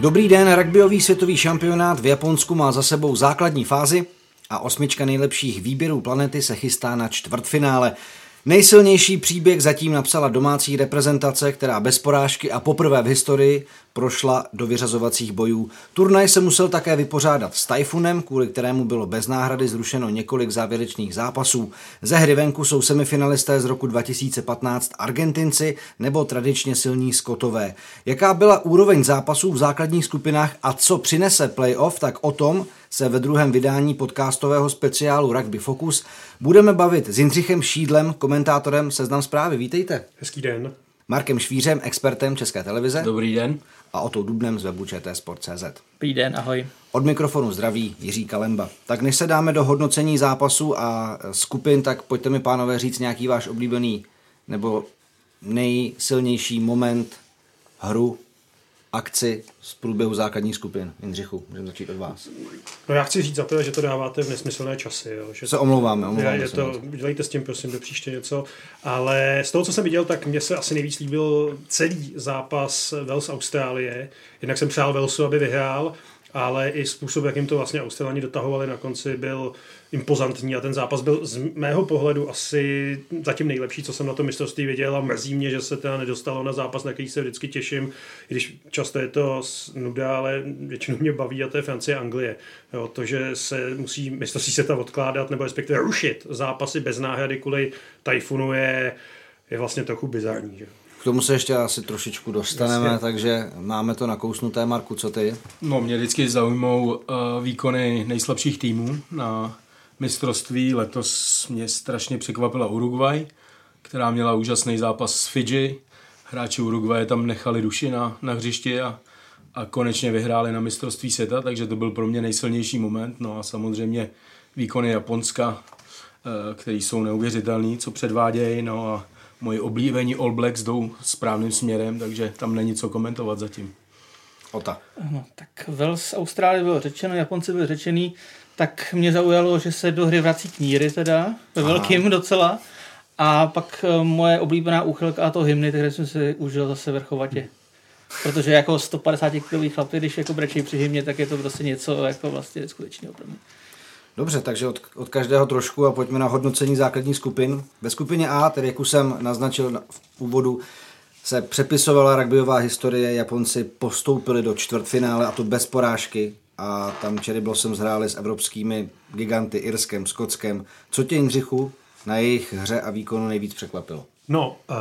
Dobrý den, rugbyový světový šampionát v Japonsku má za sebou základní fázi a osmička nejlepších výběrů planety se chystá na čtvrtfinále. Nejsilnější příběh zatím napsala domácí reprezentace, která bez porážky a poprvé v historii prošla do vyřazovacích bojů. Turnaj se musel také vypořádat s Tajfunem, kvůli kterému bylo bez náhrady zrušeno několik závěrečných zápasů. Ze hry venku jsou semifinalisté z roku 2015 Argentinci nebo tradičně silní Skotové. Jaká byla úroveň zápasů v základních skupinách a co přinese playoff, tak o tom se ve druhém vydání podcastového speciálu Rugby Focus budeme bavit s Jindřichem Šídlem, komentátorem Seznam zprávy. Vítejte. Hezký den. Markem Švířem, expertem České televize. Dobrý den. A Otou Dubnem z webu Sport.cz. Dobrý den, ahoj. Od mikrofonu zdraví Jiří Kalemba. Tak než se dáme do hodnocení zápasu a skupin, tak pojďte mi, pánové, říct nějaký váš oblíbený nebo nejsilnější moment hru akci z průběhu základních skupin. Jindřichu, můžeme začít od vás. No já chci říct za to, že to dáváte v nesmyslné časy. Jo, že se omlouváme, omlouváme je, je to, dělejte s tím prosím do příště něco. Ale z toho, co jsem viděl, tak mně se asi nejvíc líbil celý zápas Wales Austrálie. Jednak jsem přál Walesu, aby vyhrál, ale i způsob, jakým to vlastně Australani dotahovali na konci, byl impozantní a ten zápas byl z mého pohledu asi zatím nejlepší, co jsem na to mistrovství viděl a mrzí mě, že se teda nedostalo na zápas, na který se vždycky těším, i když často je to nuda, ale většinou mě baví a to je Francie a Anglie. Jo, to, že se musí mistrovství světa odkládat nebo respektive rušit zápasy bez náhrady kvůli tajfunu je, je vlastně trochu bizarní. Že? K tomu se ještě asi trošičku dostaneme, Jasně. takže máme to nakousnuté. Marku, co ty? No, mě vždycky zaujmou uh, výkony nejslabších týmů na mistrovství. Letos mě strašně překvapila Uruguay, která měla úžasný zápas s Fidži. Hráči Uruguaye tam nechali duši na, na hřišti a, a konečně vyhráli na mistrovství světa, takže to byl pro mě nejsilnější moment. No a samozřejmě výkony Japonska, uh, který jsou neuvěřitelný, co předvádějí. No a moji oblíbení All Blacks jdou správným směrem, takže tam není co komentovat zatím. Ota. No, tak Wales Austrálie bylo řečeno, Japonci byl řečený, tak mě zaujalo, že se do hry vrací kníry teda, ve velkým docela. A pak eh, moje oblíbená úchylka a to hymny, které jsem si užil zase vrchovatě. Protože jako 150 kilový chlapy, když jako brečí při hymně, tak je to prostě něco jako vlastně skutečného pro mě. Dobře, takže od, od každého trošku a pojďme na hodnocení základních skupin. Ve skupině A, tedy jak už jsem naznačil v úvodu, se přepisovala rugbyová historie, Japonci postoupili do čtvrtfinále a to bez porážky a tam Cherry Blossom zhráli s evropskými giganty Irskem, Skotskem. Co tě, Jindřichu, na jejich hře a výkonu nejvíc překvapilo? No, uh,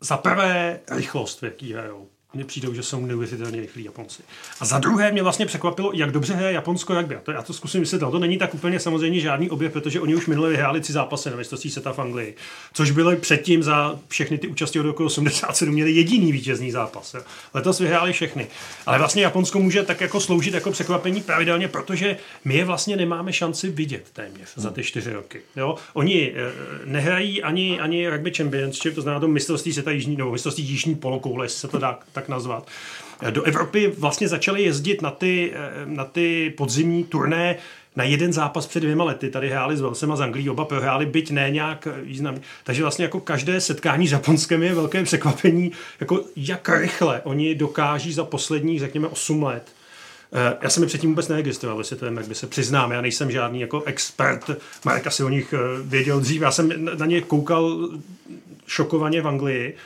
za prvé rychlost, v jaký hrajou mně přijdou, že jsou neuvěřitelně rychlí Japonci. A za druhé mě vlastně překvapilo, jak dobře hraje Japonsko rugby. To, já to zkusím vysvětlit. To není tak úplně samozřejmě žádný objev, protože oni už minule vyhráli tři zápasy na mistrovství světa v Anglii, což byly předtím za všechny ty účasti od roku 87 měli jediný vítězný zápas. Letos vyhráli všechny. Ale vlastně Japonsko může tak jako sloužit jako překvapení pravidelně, protože my je vlastně nemáme šanci vidět téměř za ty čtyři roky. Jo. Oni eh, nehrají ani, ani rugby championship, to znamená to mistrovství světa jižní, nebo mistrovství jižní polokoule, se to dá tak nazvat. Do Evropy vlastně začaly jezdit na ty, na ty podzimní turné na jeden zápas před dvěma lety. Tady hráli s Velsem a z Anglii, oba prohráli, byť ne nějak významně. Takže vlastně jako každé setkání s Japonskem je velké překvapení, jako jak rychle oni dokáží za posledních, řekněme, 8 let eh, já jsem je předtím vůbec neregistroval, jestli to je, jak by se přiznám. Já nejsem žádný jako expert, Marek asi o nich eh, věděl dřív. Já jsem na ně koukal šokovaně v Anglii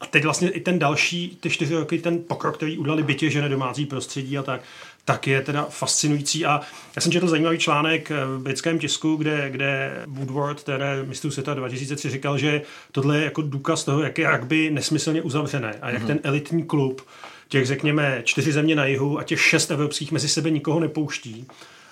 a teď vlastně i ten další, ty čtyři roky, ten pokrok, který udělali bytě, že domácí prostředí a tak, tak je teda fascinující. A já jsem četl zajímavý článek v britském tisku, kde, kde Woodward, které mistrů světa 2003, říkal, že tohle je jako důkaz toho, jak je rugby nesmyslně uzavřené a jak mm-hmm. ten elitní klub, těch řekněme čtyři země na jihu a těch šest evropských mezi sebe nikoho nepouští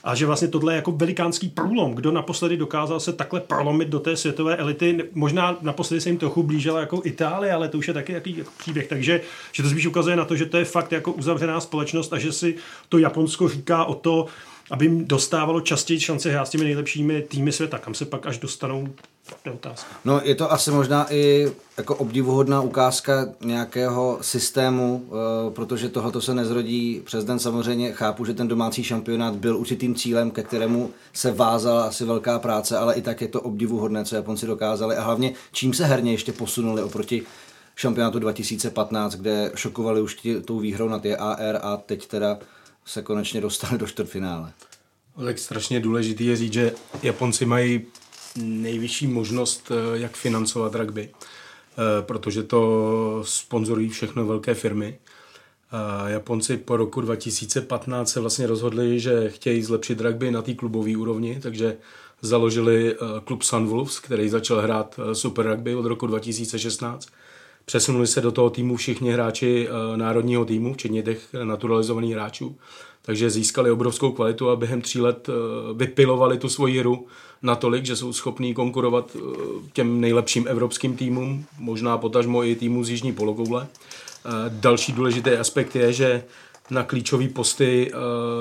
a že vlastně tohle je jako velikánský průlom, kdo naposledy dokázal se takhle prolomit do té světové elity. Možná naposledy se jim trochu blížila jako Itálie, ale to už je taky jaký jako příběh. Takže že to spíš ukazuje na to, že to je fakt jako uzavřená společnost a že si to Japonsko říká o to, aby jim dostávalo častěji šance hrát s těmi nejlepšími týmy světa. Kam se pak až dostanou, je otázka. No je to asi možná i jako obdivuhodná ukázka nějakého systému, eh, protože tohoto se nezrodí přes den. Samozřejmě chápu, že ten domácí šampionát byl určitým cílem, ke kterému se vázala asi velká práce, ale i tak je to obdivuhodné, co Japonci dokázali a hlavně čím se herně ještě posunuli oproti šampionátu 2015, kde šokovali už tě, tou výhrou nad JAR a teď teda se konečně dostali do čtvrtfinále. Tak strašně důležité je říct, že Japonci mají nejvyšší možnost, eh, jak financovat rugby, eh, protože to sponzorují všechno velké firmy. Japonci po roku 2015 se vlastně rozhodli, že chtějí zlepšit rugby na té klubové úrovni, takže založili eh, klub Sunwolves, který začal hrát Super Rugby od roku 2016. Přesunuli se do toho týmu všichni hráči národního týmu, včetně těch naturalizovaných hráčů takže získali obrovskou kvalitu a během tří let eh, vypilovali tu svoji hru natolik, že jsou schopní konkurovat eh, těm nejlepším evropským týmům, možná potažmo i týmu z Jižní polokoule. Eh, další důležitý aspekt je, že na klíčové posty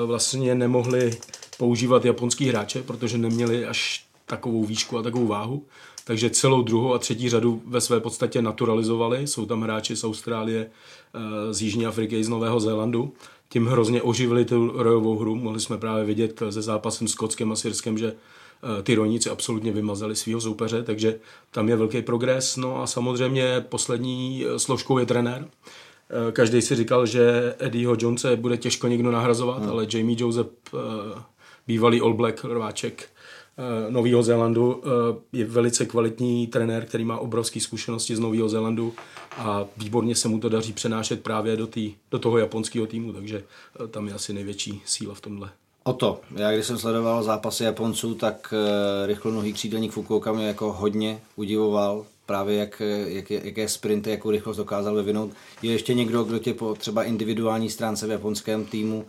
vlastně nemohli používat japonský hráče, protože neměli až takovou výšku a takovou váhu. Takže celou druhou a třetí řadu ve své podstatě naturalizovali. Jsou tam hráči z Austrálie, z Jižní Afriky, z Nového Zélandu tím hrozně oživili tu rojovou hru. Mohli jsme právě vidět se zápasem s Kotskem a Syrskem, že eh, ty rolníci absolutně vymazali svého soupeře, takže tam je velký progres. No a samozřejmě poslední eh, složkou je trenér. Eh, každý si říkal, že Eddieho Jonese bude těžko někdo nahrazovat, hmm. ale Jamie Joseph, bývalý All Black rváček, Nového Zélandu. Eh, je velice kvalitní trenér, který má obrovské zkušenosti z Nového Zélandu a výborně se mu to daří přenášet právě do, tý, do toho japonského týmu, takže eh, tam je asi největší síla v tomhle. O to. Já když jsem sledoval zápasy Japonců, tak rychlonohý křídelník Fukuoka mě jako hodně udivoval právě jak, jak, jaké sprinty, jakou rychlost dokázal vyvinout. Je ještě někdo, kdo tě po třeba individuální stránce v japonském týmu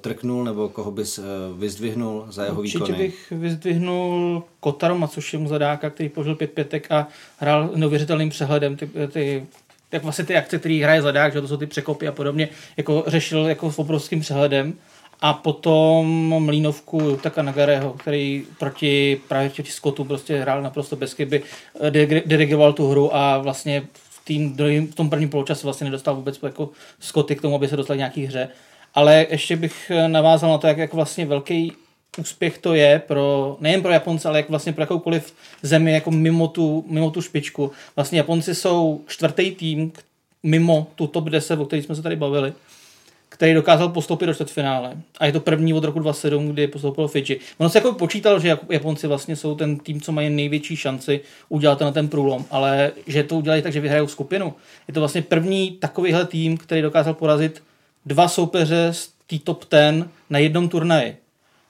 trknul, nebo koho bys uh, vyzdvihnul za jeho Určitě výkony? bych vyzdvihnul Kotaro mu zadáka, který požil pět pětek a hrál neuvěřitelným přehledem ty, ty jak vlastně ty akce, které hraje zadák, že to jsou ty překopy a podobně, jako řešil jako s obrovským přehledem. A potom Mlínovku Taka Nagareho, který proti právě proti Scottu prostě hrál naprosto bez chyby, eh, dirigoval tu hru a vlastně v, tým, v tom prvním poločasu vlastně nedostal vůbec jako Scotty k tomu, aby se dostal k nějaký hře. Ale ještě bych eh, navázal na to, jak, jak vlastně velký úspěch to je pro, nejen pro Japonce, ale jak vlastně pro jakoukoliv zemi jako mimo tu, mimo tu špičku. Vlastně Japonci jsou čtvrtý tým mimo tu top 10, o který jsme se tady bavili, který dokázal postoupit do čtvrtfinále. A je to první od roku 27, kdy postoupil Fiji. Ono se jako počítalo, že Japonci vlastně jsou ten tým, co mají největší šanci udělat na ten průlom, ale že to udělají tak, že vyhrajou skupinu. Je to vlastně první takovýhle tým, který dokázal porazit dva soupeře z té top 10 na jednom turnaji.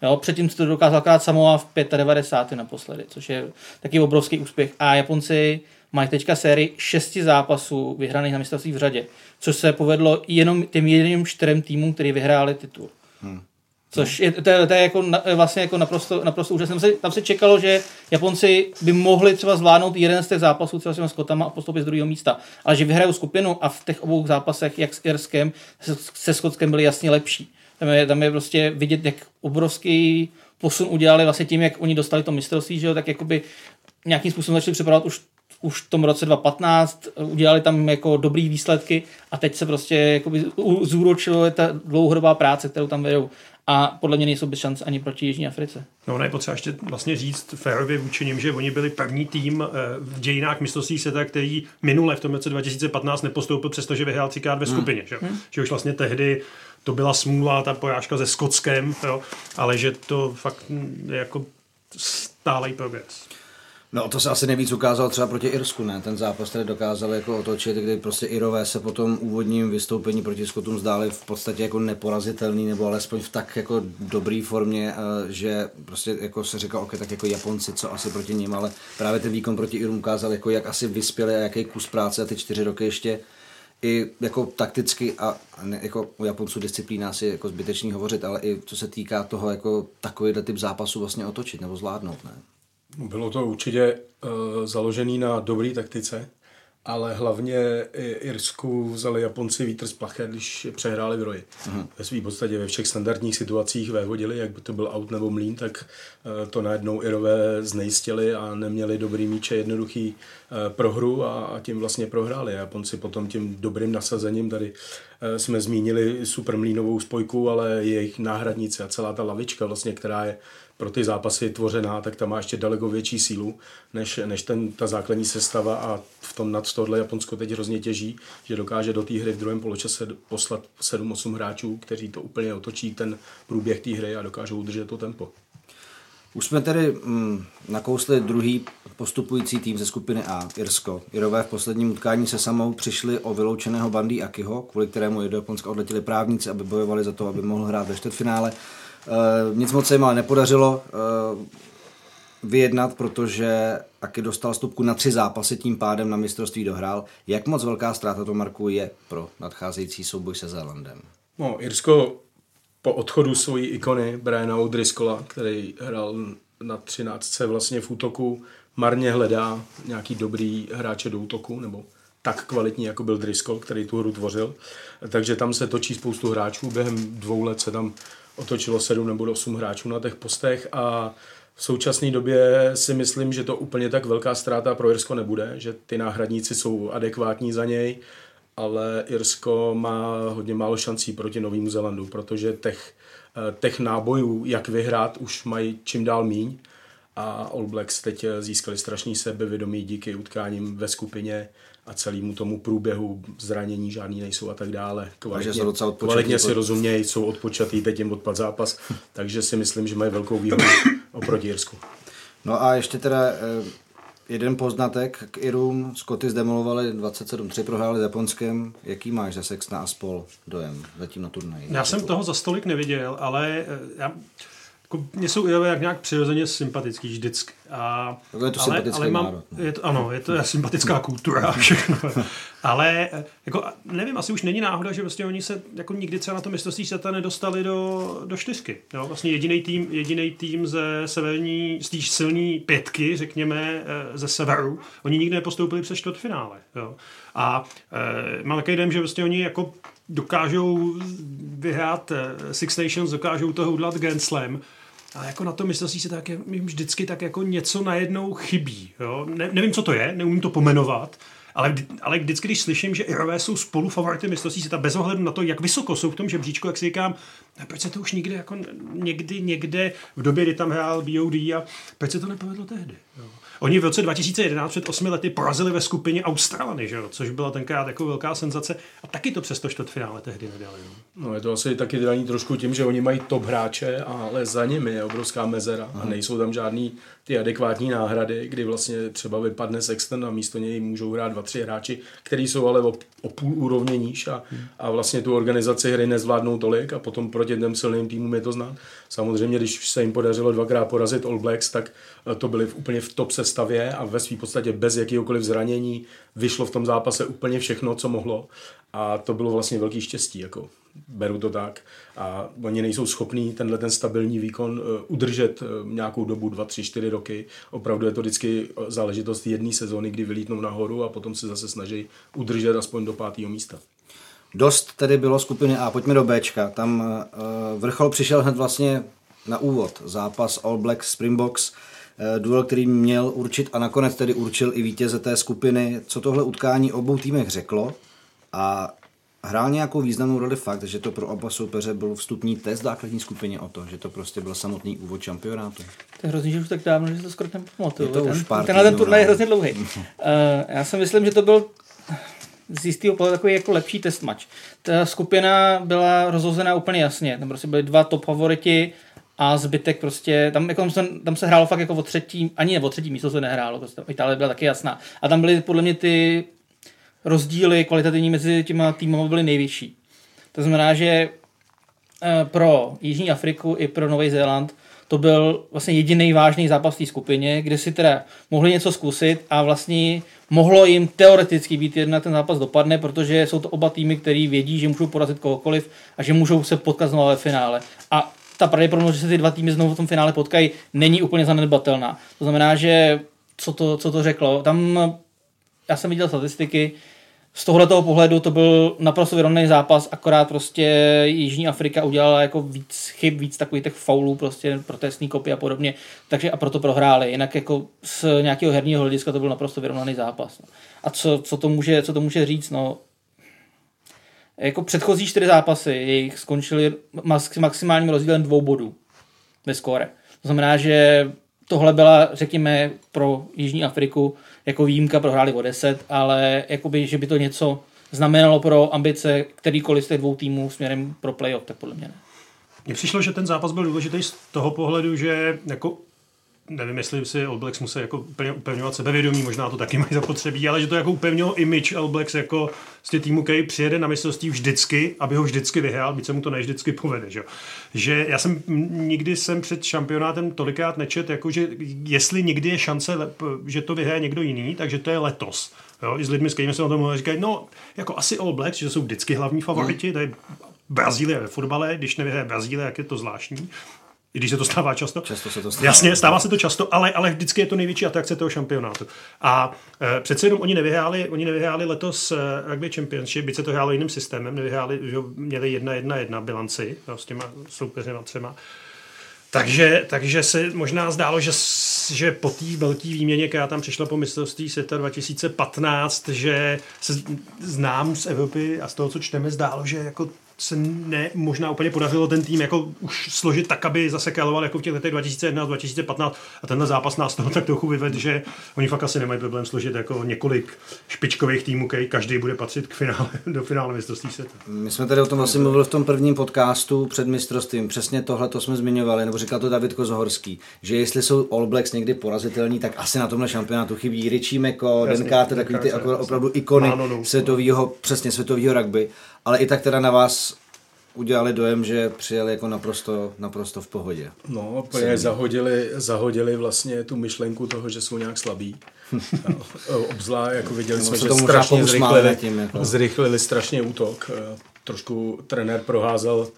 Jo, předtím to dokázal krát Samoa v 95. naposledy, což je taky obrovský úspěch. A Japonci mají teďka sérii šesti zápasů vyhraných na mistrovství v řadě, což se povedlo jenom těm jediným čtyřem týmům, který vyhráli titul. Hmm. Což je, to je, to je jako, vlastně jako naprosto, naprosto úžasné. Tam se, tam se čekalo, že Japonci by mohli třeba zvládnout jeden z těch zápasů třeba s těma Skotama a postoupit z druhého místa. Ale že vyhrajou skupinu a v těch obou zápasech, jak s Irskem, se, se Skotskem byli jasně lepší. Tam je, tam je prostě vidět, jak obrovský posun udělali vlastně tím, jak oni dostali to mistrovství, že jo, tak jakoby nějakým způsobem začali připravovat už už v tom roce 2015 udělali tam jako dobrý výsledky a teď se prostě zúročilo ta dlouhodobá práce, kterou tam vedou a podle mě nejsou bez šance ani proti Jižní Africe. No, ne, potřeba ještě vlastně říct férově vůči nim, že oni byli první tým eh, v dějinách mistrovství světa, který minule v tom roce 2015 nepostoupil, přestože vyhrál třikrát ve hmm. skupině. Hmm. Že? Hmm. že už vlastně tehdy to byla smůla, ta porážka se Skotskem, jo? ale že to fakt je jako stálej progres. No to se asi nejvíc ukázalo třeba proti Irsku, ne? Ten zápas, který dokázal jako otočit, kdy prostě Irové se po tom úvodním vystoupení proti Skotům zdáli v podstatě jako neporazitelný, nebo alespoň v tak jako dobrý formě, eh, že prostě jako se říkal, ok, tak jako Japonci, co asi proti ním, ale právě ten výkon proti Irům ukázal, jako jak asi vyspěli a jaký kus práce a ty čtyři roky ještě i jako takticky a ne, jako u Japonců disciplína asi jako zbytečný hovořit, ale i co se týká toho jako takovýhle typ zápasu vlastně otočit nebo zvládnout, ne? Bylo to určitě uh, založený na dobré taktice, ale hlavně Irsku vzali Japonci vítr z plachet, když přehráli v roji. Uh-huh. Ve svým podstatě ve všech standardních situacích vévodili, jak by to byl aut nebo mlín, tak uh, to najednou Irové znejistili a neměli dobrý míče, jednoduchý uh, prohru a, tím vlastně prohráli. Japonci potom tím dobrým nasazením tady eh, jsme zmínili Supermlínovou spojku, ale jejich náhradnice a celá ta lavička, vlastně, která je pro ty zápasy tvořená, tak ta má ještě daleko větší sílu než, než ten, ta základní sestava a v tom nad tohle Japonsko teď hrozně těží, že dokáže do té hry v druhém poločase poslat 7-8 hráčů, kteří to úplně otočí ten průběh té hry a dokážou udržet to tempo. Už jsme tedy mm, nakousli druhý postupující tým ze skupiny A, Irsko. Irové v posledním utkání se samou přišli o vyloučeného Bandy Akiho, kvůli kterému je do Japonska odletěli právníci, aby bojovali za to, aby mohl hrát ve čtvrtfinále. E, nic moc se jim ale nepodařilo e, vyjednat, protože Aki dostal stupku na tři zápasy, tím pádem na mistrovství dohrál. Jak moc velká ztráta to Marku je pro nadcházející souboj se Zélandem? No, Irsko po odchodu svojí ikony Briana O'Driscolla, který hrál na 13. vlastně v útoku, marně hledá nějaký dobrý hráče do útoku, nebo tak kvalitní, jako byl Driscoll, který tu hru tvořil. Takže tam se točí spoustu hráčů. Během dvou let se tam otočilo sedm nebo osm hráčů na těch postech a v současné době si myslím, že to úplně tak velká ztráta pro Irsko nebude, že ty náhradníci jsou adekvátní za něj ale Irsko má hodně málo šancí proti Novému Zelandu, protože těch, eh, těch nábojů, jak vyhrát, už mají čím dál míň a All Blacks teď eh, získali strašný sebevědomí díky utkáním ve skupině a celému tomu průběhu zranění žádný nejsou a tak dále. Kvalitně, kvalitně si rozumějí, jsou odpočatý, teď jim odpad zápas, takže si myslím, že mají velkou výhodu oproti Irsku. No a ještě teda eh, jeden poznatek k Irům. Skoty zdemolovali 27-3, prohráli s Japonskem. Jaký máš ze Sexna a spol dojem zatím na turnaji? Já jsem toho za stolik neviděl, ale eh, já, jako, mě jsou Irové jak nějak přirozeně sympatický vždycky. A, je to ale, ale mám, národ, no. je to, ano, je to sympatická kultura a všechno. ale eh, jako, nevím, asi už není náhoda, že vlastně oni se jako nikdy třeba na to mistrovství světa nedostali do, do čtyřky. Jo? Vlastně jediný tým, jediný tým ze severní, z té silné pětky, řekněme, eh, ze severu, oni nikdy nepostoupili přes čtvrtfinále. Jo? A e, mám takový dojem, že vlastně oni jako dokážou vyhrát Six Nations, dokážou toho udělat Grand Slam, ale jako na to mistrovství se tak jim vždycky tak jako něco najednou chybí. Jo? Ne, nevím, co to je, neumím to pomenovat, ale, ale vždycky, když slyším, že Irové jsou spolu favority mistrovství světa bez ohledu na to, jak vysoko jsou v tom žebříčku, jak si říkám, a proč se to už nikdy jako někdy někde v době, kdy tam hrál BOD a proč se to nepovedlo tehdy? Jo? Oni v roce 2011 před osmi lety porazili ve skupině Australany, že jo? což byla tenkrát jako velká senzace a taky to přes to čtvrtfinále tehdy nedali. No. no je to asi taky daný trošku tím, že oni mají top hráče, ale za nimi je obrovská mezera Aha. a nejsou tam žádný ty adekvátní náhrady, kdy vlastně třeba vypadne Sexton a místo něj můžou hrát dva, tři hráči, kteří jsou ale o, o půl úrovně níž a, hmm. a vlastně tu organizaci hry nezvládnou tolik a potom proti těm silným týmům je to znát. Samozřejmě, když se jim podařilo dvakrát porazit All Blacks, tak eh, to byli v, úplně v top sestavě a ve své podstatě bez jakýkoliv zranění vyšlo v tom zápase úplně všechno, co mohlo a to bylo vlastně velký štěstí. Jako beru to tak. A oni nejsou schopní tenhle ten stabilní výkon eh, udržet eh, nějakou dobu, dva, tři, čtyři roky. Opravdu je to vždycky záležitost jedné sezóny, kdy vylítnou nahoru a potom se zase snaží udržet aspoň do pátého místa. Dost tedy bylo skupiny A, pojďme do Bčka. Tam uh, vrchol přišel hned vlastně na úvod. Zápas All Black Springboks, uh, duel, který měl určit a nakonec tedy určil i vítěze té skupiny. Co tohle utkání obou týmech řeklo a hrál nějakou významnou roli fakt, že to pro oba soupeře byl vstupní test základní skupině o to, že to prostě byl samotný úvod šampionátu. To je hrozně, že už tak dávno, že to skoro nepamatuju. To ten, už tenhle ten turnaj je no. hrozně dlouhý. uh, já si myslím, že to byl z jistého pohledu takový jako lepší test match. Ta skupina byla rozhozená úplně jasně. Tam prostě byly dva top favoriti a zbytek prostě, tam, jako tam, se, tam se hrálo fakt jako o třetí, ani ne o třetí místo se nehrálo, prostě Itálie byla taky jasná. A tam byly podle mě ty rozdíly kvalitativní mezi těma týmy byly nejvyšší. To znamená, že eh, pro Jižní Afriku i pro Nový Zéland to byl vlastně jediný vážný zápas v té skupině, kde si teda mohli něco zkusit a vlastně mohlo jim teoreticky být jedna ten zápas dopadne, protože jsou to oba týmy, který vědí, že můžou porazit kohokoliv a že můžou se potkat znovu ve finále. A ta pravděpodobnost, že se ty dva týmy znovu v tom finále potkají, není úplně zanedbatelná. To znamená, že co to, co to řeklo? Tam já jsem viděl statistiky, z tohoto pohledu to byl naprosto vyrovnaný zápas, akorát prostě Jižní Afrika udělala jako víc chyb, víc takových těch faulů, prostě protestní kopy a podobně, takže a proto prohráli. Jinak jako z nějakého herního hlediska to byl naprosto vyrovnaný zápas. A co, co, to, může, co to může říct, no jako předchozí čtyři zápasy, jejich skončili max, maximálním rozdílem dvou bodů ve skóre. To znamená, že tohle byla, řekněme, pro Jižní Afriku jako výjimka, prohráli o 10, ale jakoby, že by to něco znamenalo pro ambice kterýkoliv z těch dvou týmů směrem pro playoff, tak podle mě ne. Mně přišlo, že ten zápas byl důležitý z toho pohledu, že jako nevím, jestli si All Blacks musí jako upevňovat sebevědomí, možná to taky mají zapotřebí, ale že to jako upevnilo image All Blacks jako z týmu, který přijede na mistrovství vždycky, aby ho vždycky vyhrál, byť se mu to ne vždycky povede. Že, že já jsem nikdy jsem před šampionátem tolikrát nečet, jako že jestli někdy je šance, že to vyhraje někdo jiný, takže to je letos. Jo, I s lidmi, s kterými se o tom mluvili, říkají, no, jako asi All Blacks, že jsou vždycky hlavní favoriti, je Brazílie ve fotbale, když nevyhraje Brazílie, jak je to zvláštní. I když se to stává často. Často se to stává. Jasně, stává se to často, ale, ale vždycky je to největší atrakce toho šampionátu. A e, přece jenom oni nevyhráli, oni nevyhráli letos e, Rugby Championship, byť se to hrálo jiným systémem, nevyhráli, že měli jedna jedna jedna bilanci jo, s těma soupeřema třema. Takže, takže se možná zdálo, že, že po té velké výměně, která tam přišla po mistrovství světa 2015, že se znám z Evropy a z toho, co čteme, zdálo, že jako se ne, možná úplně podařilo ten tým jako už složit tak, aby zase královal jako v těch letech 2011, 2015 a tenhle zápas nás toho tak trochu vyvedl, že oni fakt asi nemají problém složit jako několik špičkových týmů, který každý bude patřit k finále, do finále mistrovství světa. My jsme tady o tom vlastně mluvili v tom prvním podcastu před mistrovstvím, přesně tohle to jsme zmiňovali, nebo říkal to David Kozohorský, že jestli jsou All Blacks někdy porazitelní, tak asi na tomhle šampionátu chybí Richie Meko, Dan Carter, takový ty opravdu ikony světového, přesně světového rugby ale i tak teda na vás udělali dojem, že přijeli jako naprosto, naprosto v pohodě. No, úplně zahodili, zahodili vlastně tu myšlenku toho, že jsou nějak slabí. Obzvlášť, jako viděli jsme, že strašně zrychlili, tím, jako. zrychlili strašně útok. Eh, trošku trenér proházel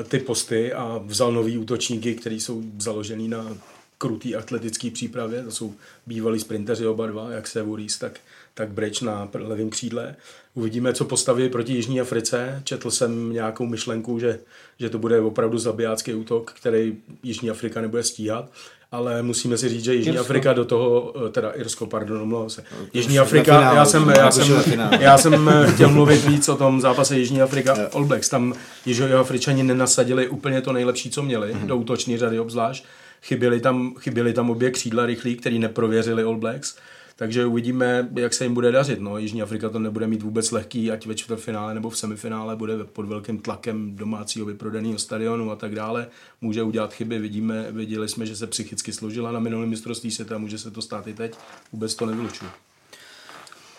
eh, ty posty a vzal nový útočníky, který jsou založený na krutý atletický přípravě. To jsou bývalí sprinteři oba dva, jak Sevuris, tak, tak Bridge na levém křídle. Uvidíme, co postaví proti Jižní Africe. Četl jsem nějakou myšlenku, že, že to bude opravdu zabijácký útok, který Jižní Afrika nebude stíhat ale musíme si říct, že Jižní Irsko. Afrika do toho, eh, teda Irsko, pardon, omlouvám se. Jižní Afrika, finále, já jsem, já jsem, já jsem chtěl mluvit víc o tom zápase Jižní Afrika, All Blacks, tam Jižní Afričani nenasadili úplně to nejlepší, co měli, mm-hmm. do útoční řady obzvlášť, chyběli tam, chyběli tam obě křídla rychlí, který neprověřili All Blacks, takže uvidíme, jak se jim bude dařit. No, Jižní Afrika to nebude mít vůbec lehký, ať ve čtvrtfinále nebo v semifinále bude pod velkým tlakem domácího vyprodaného stadionu a tak dále. Může udělat chyby, vidíme, viděli jsme, že se psychicky složila na minulém mistrovství světa, může se to stát i teď, vůbec to nevylučuju.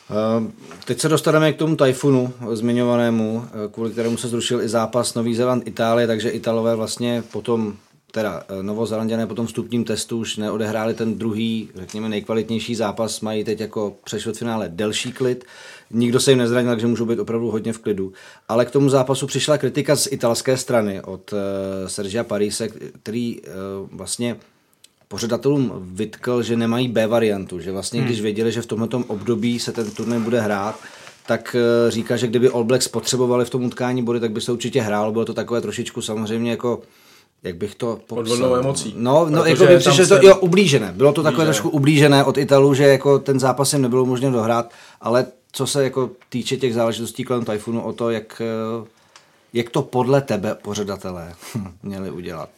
Uh, teď se dostaneme k tomu tajfunu zmiňovanému, eh, kvůli kterému se zrušil i zápas Nový Zéland Itálie, takže Italové vlastně potom teda eh, Novozelanděné po tom vstupním testu už neodehráli ten druhý, řekněme, nejkvalitnější zápas, mají teď jako přešvrt finále delší klid. Nikdo se jim nezranil, takže můžou být opravdu hodně v klidu. Ale k tomu zápasu přišla kritika z italské strany od uh, Sergia Parise, který uh, vlastně pořadatelům vytkl, že nemají B variantu, že vlastně hmm. když věděli, že v tomto období se ten turnaj bude hrát, tak říká, že kdyby All Blacks potřebovali v tom utkání body, tak by se určitě hrálo. Bylo to takové trošičku samozřejmě jako jak bych to popsal. emocí. No, no jako by přišlo to, jo, ublížené. Bylo to takové trošku ublížené od Italů, že jako ten zápas jim nebylo možné dohrát, ale co se jako týče těch záležitostí kolem Typhoonu, o to, jak, eh, jak to podle tebe pořadatelé měli udělat.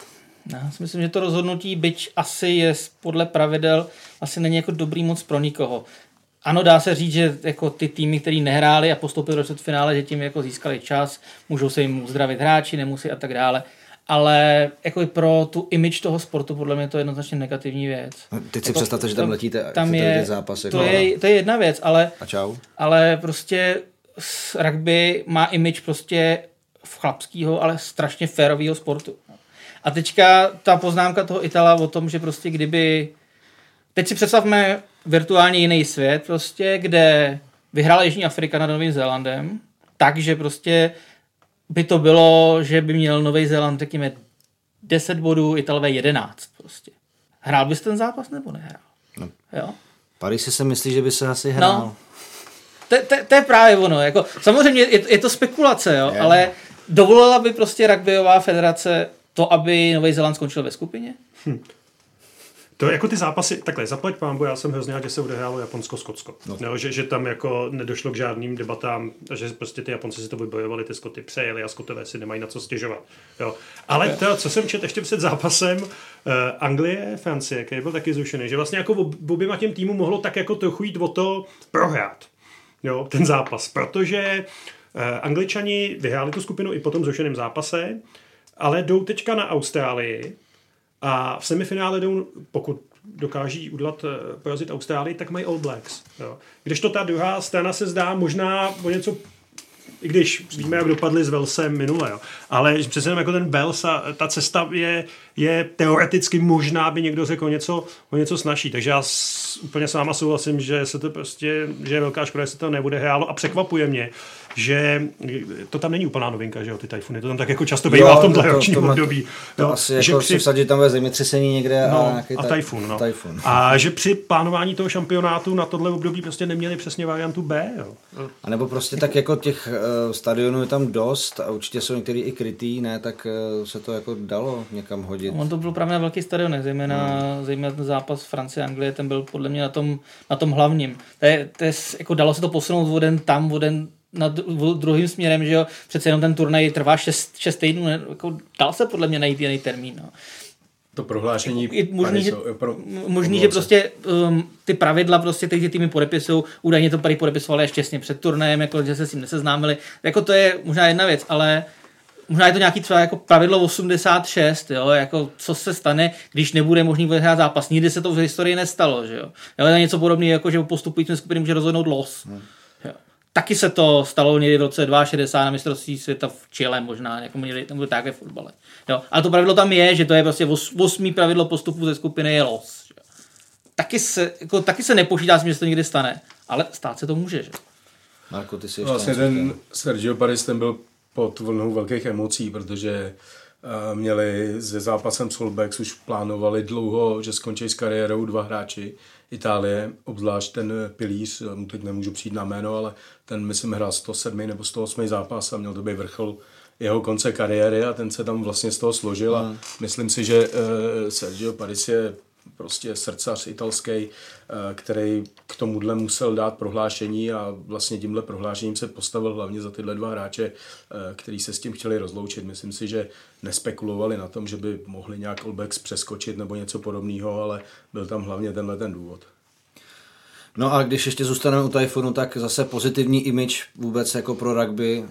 Já si myslím, že to rozhodnutí, byť asi je podle pravidel, asi není jako dobrý moc pro nikoho. Ano, dá se říct, že jako ty týmy, které nehráli a postoupili do finále, že tím jako získali čas, můžou se jim uzdravit hráči, nemusí a tak dále ale jako i pro tu image toho sportu podle mě to je jednoznačně negativní věc. No, teď si jako, představte, že tam letíte tam je, zápas. Jako to, je, to je jedna věc, ale, A čau. ale prostě rugby má image prostě v chlapského, ale strašně férového sportu. A teďka ta poznámka toho Itala o tom, že prostě kdyby... Teď si představme virtuálně jiný svět, prostě, kde vyhrála Jižní Afrika nad Novým Zélandem, takže prostě by to bylo, že by měl Nový Zéland, řekněme, 10 bodů, Italové 11 prostě. Hrál bys ten zápas nebo nehrál? No. Jo? Paris se myslí, že by se asi hrál. No. To, to, to je právě ono. Jako, samozřejmě je, je to spekulace, jo, ale dovolila by prostě rugbyová federace to, aby Nový Zéland skončil ve skupině? Hm. To jako ty zápasy, takhle, zaplať pán, já jsem hrozně rád, že se odehrálo Japonsko-Skotsko. No. No, že, že, tam jako nedošlo k žádným debatám, že prostě ty Japonci si to vybojovali, ty Skoty přejeli a Skotové si nemají na co stěžovat. Jo. Ale to, co jsem četl ještě před zápasem uh, Anglie, Francie, který byl taky zrušený, že vlastně jako oběma těm týmům mohlo tak jako trochu jít o to prohrát. Jo, ten zápas, protože uh, Angličani vyhráli tu skupinu i po tom zrušeném zápase, ale jdou teďka na Austrálii a v semifinále jdou, pokud dokáží udělat, eh, porazit Austrálii, tak mají All Blacks. Jo. Když to ta druhá strana se zdá možná o něco i když víme, jak dopadli s Velsem minule, jo. ale přece jako ten Vels a ta cesta je, je teoreticky možná, by někdo řekl o něco, o něco snaží. Takže já s, úplně s váma souhlasím, že se to prostě, že je velká škoda, že se to nebude hrálo a překvapuje mě, že to tam není úplná novinka, že jo, ty tajfuny, to tam tak jako často bývá jo, v tomhle to, ročním to, období. To no, asi že jako při... si vsadit tam ve zemětřesení někde no, a, a tajfun, no. tajfun. A že při plánování toho šampionátu na tohle období prostě neměli přesně variantu B, jo. A nebo prostě tak jako těch uh, stadionů je tam dost a určitě jsou některý i krytý, ne, tak uh, se to jako dalo někam hodit. On to byl právě velký stadion, zejména, hmm. zejména ten zápas Francie Anglie, ten byl podle mě na tom, na tom hlavním. To je, to je, jako dalo se to posunout voden tam, voden na druhým směrem, že jo, přece jenom ten turnaj trvá 6, 6 týdnů, jako dal se podle mě najít jiný termín, no. To prohlášení je možný, že, pro, možný, že prostě um, ty pravidla prostě ty týmy podepisují, údajně to tady podepisovali až těsně před turnajem, jako že se s tím neseznámili, jako to je možná jedna věc, ale možná je to nějaký třeba jako pravidlo 86, jo, jako co se stane, když nebude možný vyhrát zápas. Nikdy se to v historii nestalo, že jo. jo je něco podobného, jako že postupující skupiny může rozhodnout los. Hmm. Taky se to stalo někdy v roce 62 na mistrovství světa v Chile možná, jako měli, nebo tak ve fotbale. Jo. Ale to pravidlo tam je, že to je prostě osmý pravidlo postupu ze skupiny je los. Že? Taky, se, jako, taky se nepočítá s tím, že se to někdy stane, ale stát se to může. Že? Marko, ty jsi Vlastně ten Sergio Paris ten byl pod vlnou velkých emocí, protože uh, měli se zápasem s Holbecks už plánovali dlouho, že skončí s kariérou dva hráči Itálie, obzvlášť ten pilíř, mu teď nemůžu přijít na jméno, ale ten myslím hrál 107 nebo 108 zápas a měl to být vrchol jeho konce kariéry a ten se tam vlastně z toho složil a mm. myslím si, že uh, Sergio Paris je prostě srdcař italský, eh, který k tomuhle musel dát prohlášení a vlastně tímhle prohlášením se postavil hlavně za tyhle dva hráče, eh, který se s tím chtěli rozloučit. Myslím si, že nespekulovali na tom, že by mohli nějak Olbex přeskočit nebo něco podobného, ale byl tam hlavně tenhle ten důvod. No a když ještě zůstaneme u Typhoonu, tak zase pozitivní image vůbec jako pro rugby,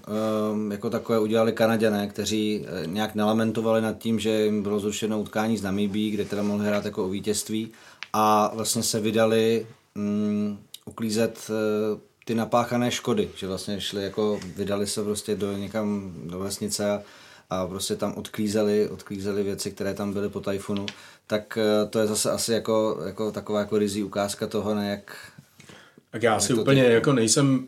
ehm, jako takové udělali Kanaděné, kteří eh, nějak nelamentovali nad tím, že jim bylo zrušeno utkání z Namibí, kde teda mohli hrát jako o vítězství. A vlastně se vydali um, uklízet uh, ty napáchané škody, že vlastně šli jako, vydali se prostě do někam do vesnice a, prostě tam odklízeli, odklízeli věci, které tam byly po tajfunu, tak uh, to je zase asi jako, jako taková jako rizí ukázka toho, ne, jak, tak já si úplně ty... jako nejsem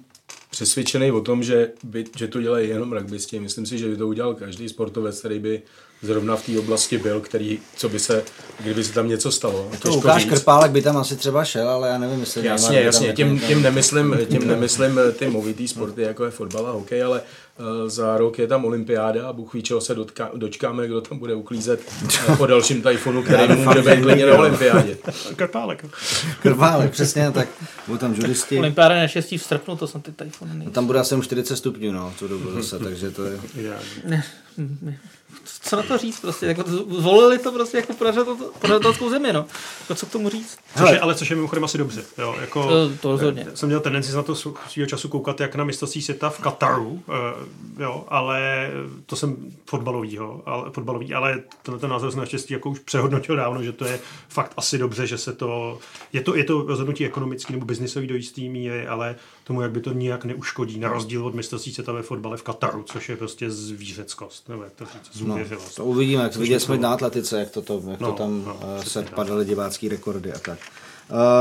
přesvědčený o tom, že, by, že to dělají jenom rugbysti. Myslím si, že by to udělal každý sportovec, který by zrovna v té oblasti byl, který, co by se, kdyby se tam něco stalo. To Lukáš říct. Krpálek by tam asi třeba šel, ale já nevím, jestli... Jasně, jasně, tím, tím, nemyslím, tím nemyslím ty movitý sporty, jako je fotbal a hokej, ale za rok je tam olympiáda a Bůh ví, čeho se dotka, dočkáme, kdo tam bude uklízet uh, po dalším tajfunu, který může být klidně na olympiádě. Krpálek. Krpálek, přesně tak. Budou tam judisti. Olympiáda naštěstí v srpnu, to jsou ty tajfuny. No, tam bude asi 40 stupňů, no, co dobu zase, takže to je... Co na to říct prostě, jako zvolili to prostě jako pořadatelskou zemi, no. Jako co k tomu říct? Což je, ale což je mimochodem asi dobře, jo. Jako, to, to rozhodně. Jsem měl tendenci na to svýho času koukat jak na mistrovství světa v Kataru, uh, jo, ale to jsem fotbalovýho, ale, fotbalový, ale tenhle ten názor jsem naštěstí jako už přehodnotil dávno, že to je fakt asi dobře, že se to, je to, je to rozhodnutí ekonomický nebo biznisový do jistý míry, ale tomu, jak by to nijak neuškodí, na rozdíl od mistrovství světa ve fotbale v Kataru, což je prostě zvířeckost, nebo jak to říct, to uvidíme, jak viděli jsme na atletice, jak to, to, jak no, to tam no, uh, se padaly divácký rekordy a tak.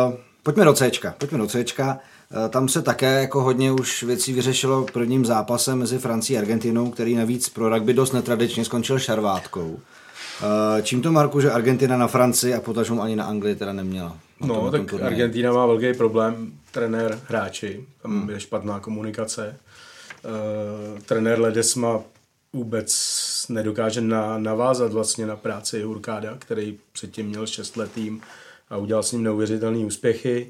Uh, pojďme do C, pojďme do C. Uh, tam se také jako hodně už věcí vyřešilo prvním zápasem mezi Francií a Argentinou, který navíc pro rugby dost netradičně skončil šarvátkou. Uh, čím to, Marku, že Argentina na Francii a potažmo ani na Anglii teda neměla? Na no, tom, tak tom Argentina má velký problém, trenér, hráči, tam hmm. je špatná komunikace. Uh, trenér Ledesma vůbec nedokáže na, navázat vlastně na práci Hurkáda, který předtím měl 6 let tým a udělal s ním neuvěřitelné úspěchy.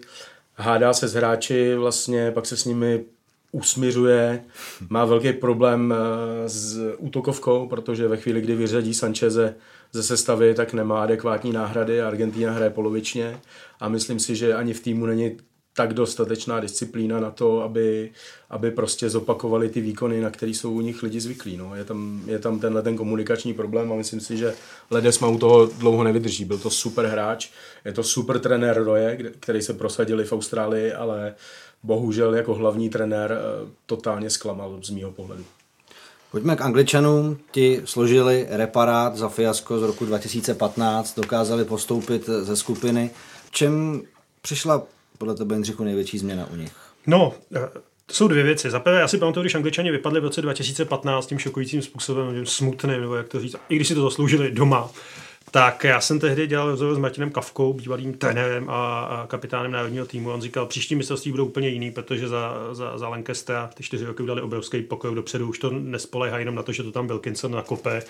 Hádá se s hráči, vlastně pak se s nimi usmiřuje, má velký problém eh, s útokovkou, protože ve chvíli, kdy vyřadí Sancheze ze sestavy, tak nemá adekvátní náhrady a Argentina hraje polovičně a myslím si, že ani v týmu není tak dostatečná disciplína na to, aby, aby prostě zopakovali ty výkony, na které jsou u nich lidi zvyklí. No. Je, tam, je tam tenhle ten komunikační problém a myslím si, že Ledesma u toho dlouho nevydrží. Byl to super hráč, je to super trenér Roje, který se prosadili v Austrálii, ale bohužel jako hlavní trenér eh, totálně zklamal z mýho pohledu. Pojďme k Angličanům. Ti složili reparát za fiasko z roku 2015, dokázali postoupit ze skupiny. Čem přišla podle tebe, Jindřichu, největší změna u nich? No, eh, to jsou dvě věci. Za prvé, já si pamatuju, když Angličani vypadli v roce 2015 tím šokujícím způsobem, smutným, nebo jak to říct, i když si to zasloužili doma, tak já jsem tehdy dělal rozhovor s Martinem Kavkou, bývalým trenérem a, kapitánem národního týmu. On říkal, příští mistrovství budou úplně jiný, protože za, za, za Lancastera ty čtyři roky udali obrovský pokrok dopředu. Už to nespolehá jenom na to, že to tam Wilkinson nakope.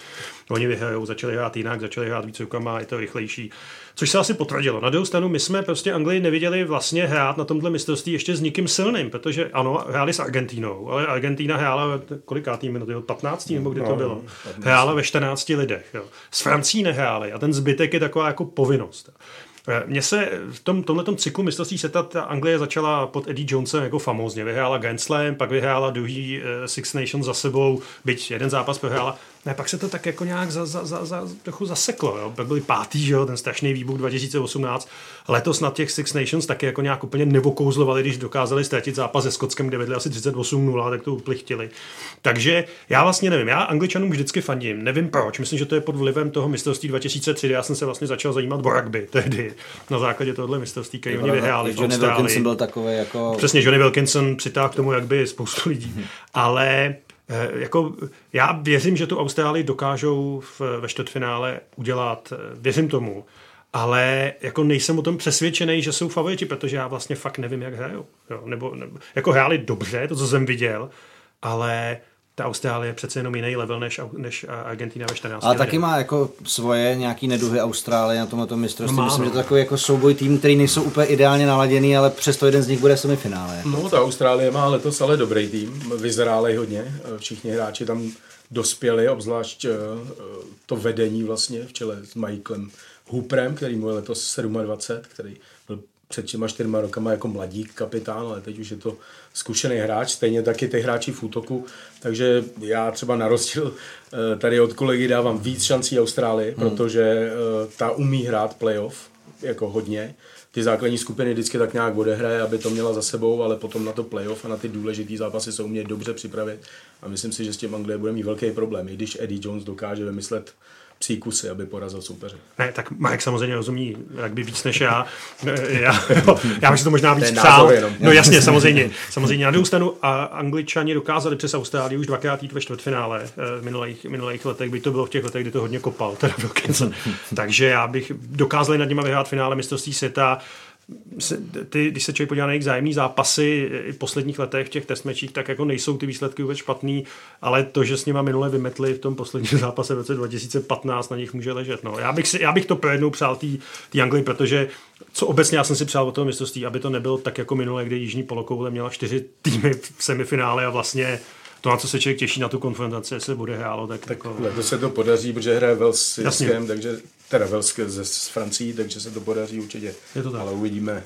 Oni vyhrajou, začali hrát jinak, začali hrát víc rukama, je to rychlejší což se asi potvrdilo. Na druhou stranu, my jsme prostě Anglii neviděli vlastně hrát na tomhle mistrovství ještě s nikým silným, protože ano, hráli s Argentínou, ale Argentína hrála kolikátý minuty, 15. nebo kdy to no, bylo? Hrála ve 14 lidech. Jo. S Francí nehráli a ten zbytek je taková jako povinnost. Eh, mně se v tom, tomhle cyklu mistrovství seta ta Anglie začala pod Eddie Jonesem jako famózně. Vyhrála Grand Slam, pak vyhrála druhý uh, Six Nations za sebou, byť jeden zápas prohrála. Ne, pak se to tak jako nějak za, za, za, za, trochu zaseklo. Jo. Byli pátý, že jo, ten strašný výbuch 2018. Letos na těch Six Nations taky jako nějak úplně nevokouzlovali, když dokázali ztratit zápas se Skotskem, kde vedli asi 38-0, tak to uplichtili. Takže já vlastně nevím, já Angličanům vždycky fandím, nevím proč, myslím, že to je pod vlivem toho mistrovství 2003, já jsem se vlastně začal zajímat o rugby tehdy, na základě tohohle mistrovství, který oni vyhráli. Johnny Wilkinson byl takový jako... Přesně, Johnny Wilkinson přitáhl k tomu, jak by spoustu lidí. Ale Eh, jako, já věřím, že tu Austrálii dokážou v, ve čtvrtfinále udělat, eh, věřím tomu, ale jako nejsem o tom přesvědčený, že jsou favoriti, protože já vlastně fakt nevím, jak hrajou. Jo, nebo, nebo, jako hráli dobře, to, co jsem viděl, ale ta Austrálie je přece jenom jiný level než, než Argentina ve 14. Ale taky má jako svoje nějaký neduhy Austrálie na tomto mistrovství. No Myslím, no. že to je takový jako souboj tým, který nejsou úplně ideálně naladěný, ale přesto jeden z nich bude semifinále. No, ta Austrálie má letos ale dobrý tým, vyzrálej hodně. Všichni hráči tam dospěli, obzvlášť eh, to vedení vlastně v čele s Michaelem Hooperem, který mu je letos 27, který před těma čtyřma rokama jako mladík kapitán, ale teď už je to zkušený hráč, stejně taky ty hráči v útoku, takže já třeba na rozdíl eh, tady od kolegy dávám víc šancí Austrálii, hmm. protože eh, ta umí hrát playoff jako hodně, ty základní skupiny vždycky tak nějak odehraje, aby to měla za sebou, ale potom na to playoff a na ty důležité zápasy se umějí dobře připravit. A myslím si, že s tím Anglie bude mít velký problém, i když Eddie Jones dokáže vymyslet psí kusy, aby porazil soupeře. Ne, tak Marek samozřejmě rozumí by víc než já. Já, já bych si to možná víc přál. No jasně, samozřejmě. Samozřejmě na druhou stranu a Angličani dokázali přes Austrálii už dvakrát jít ve čtvrtfinále eh, v minulých, minulých letech, by to bylo v těch letech, kdy to hodně kopal, teda Wilkinson. Takže já bych dokázali nad nimi vyhrát finále mistrovství světa ty, když se člověk podívá na jejich zájemní zápasy i v posledních letech v těch testmečích, tak jako nejsou ty výsledky vůbec špatný, ale to, že s nima minule vymetli v tom posledním zápase v roce 2015, na nich může ležet. No. Já, bych si, já bych to pro jednou přál té Anglii, protože co obecně já jsem si přál o toho mistrovství, aby to nebylo tak jako minule, kdy Jižní polokoule měla čtyři týmy v semifinále a vlastně to, na co se člověk těší na tu konfrontaci, se bude hrálo. Tak, tak jako... to se to podaří, protože hraje Wales s takže teda Wales ze, z Francii, takže se to podaří určitě. Je to tak. Ale uvidíme,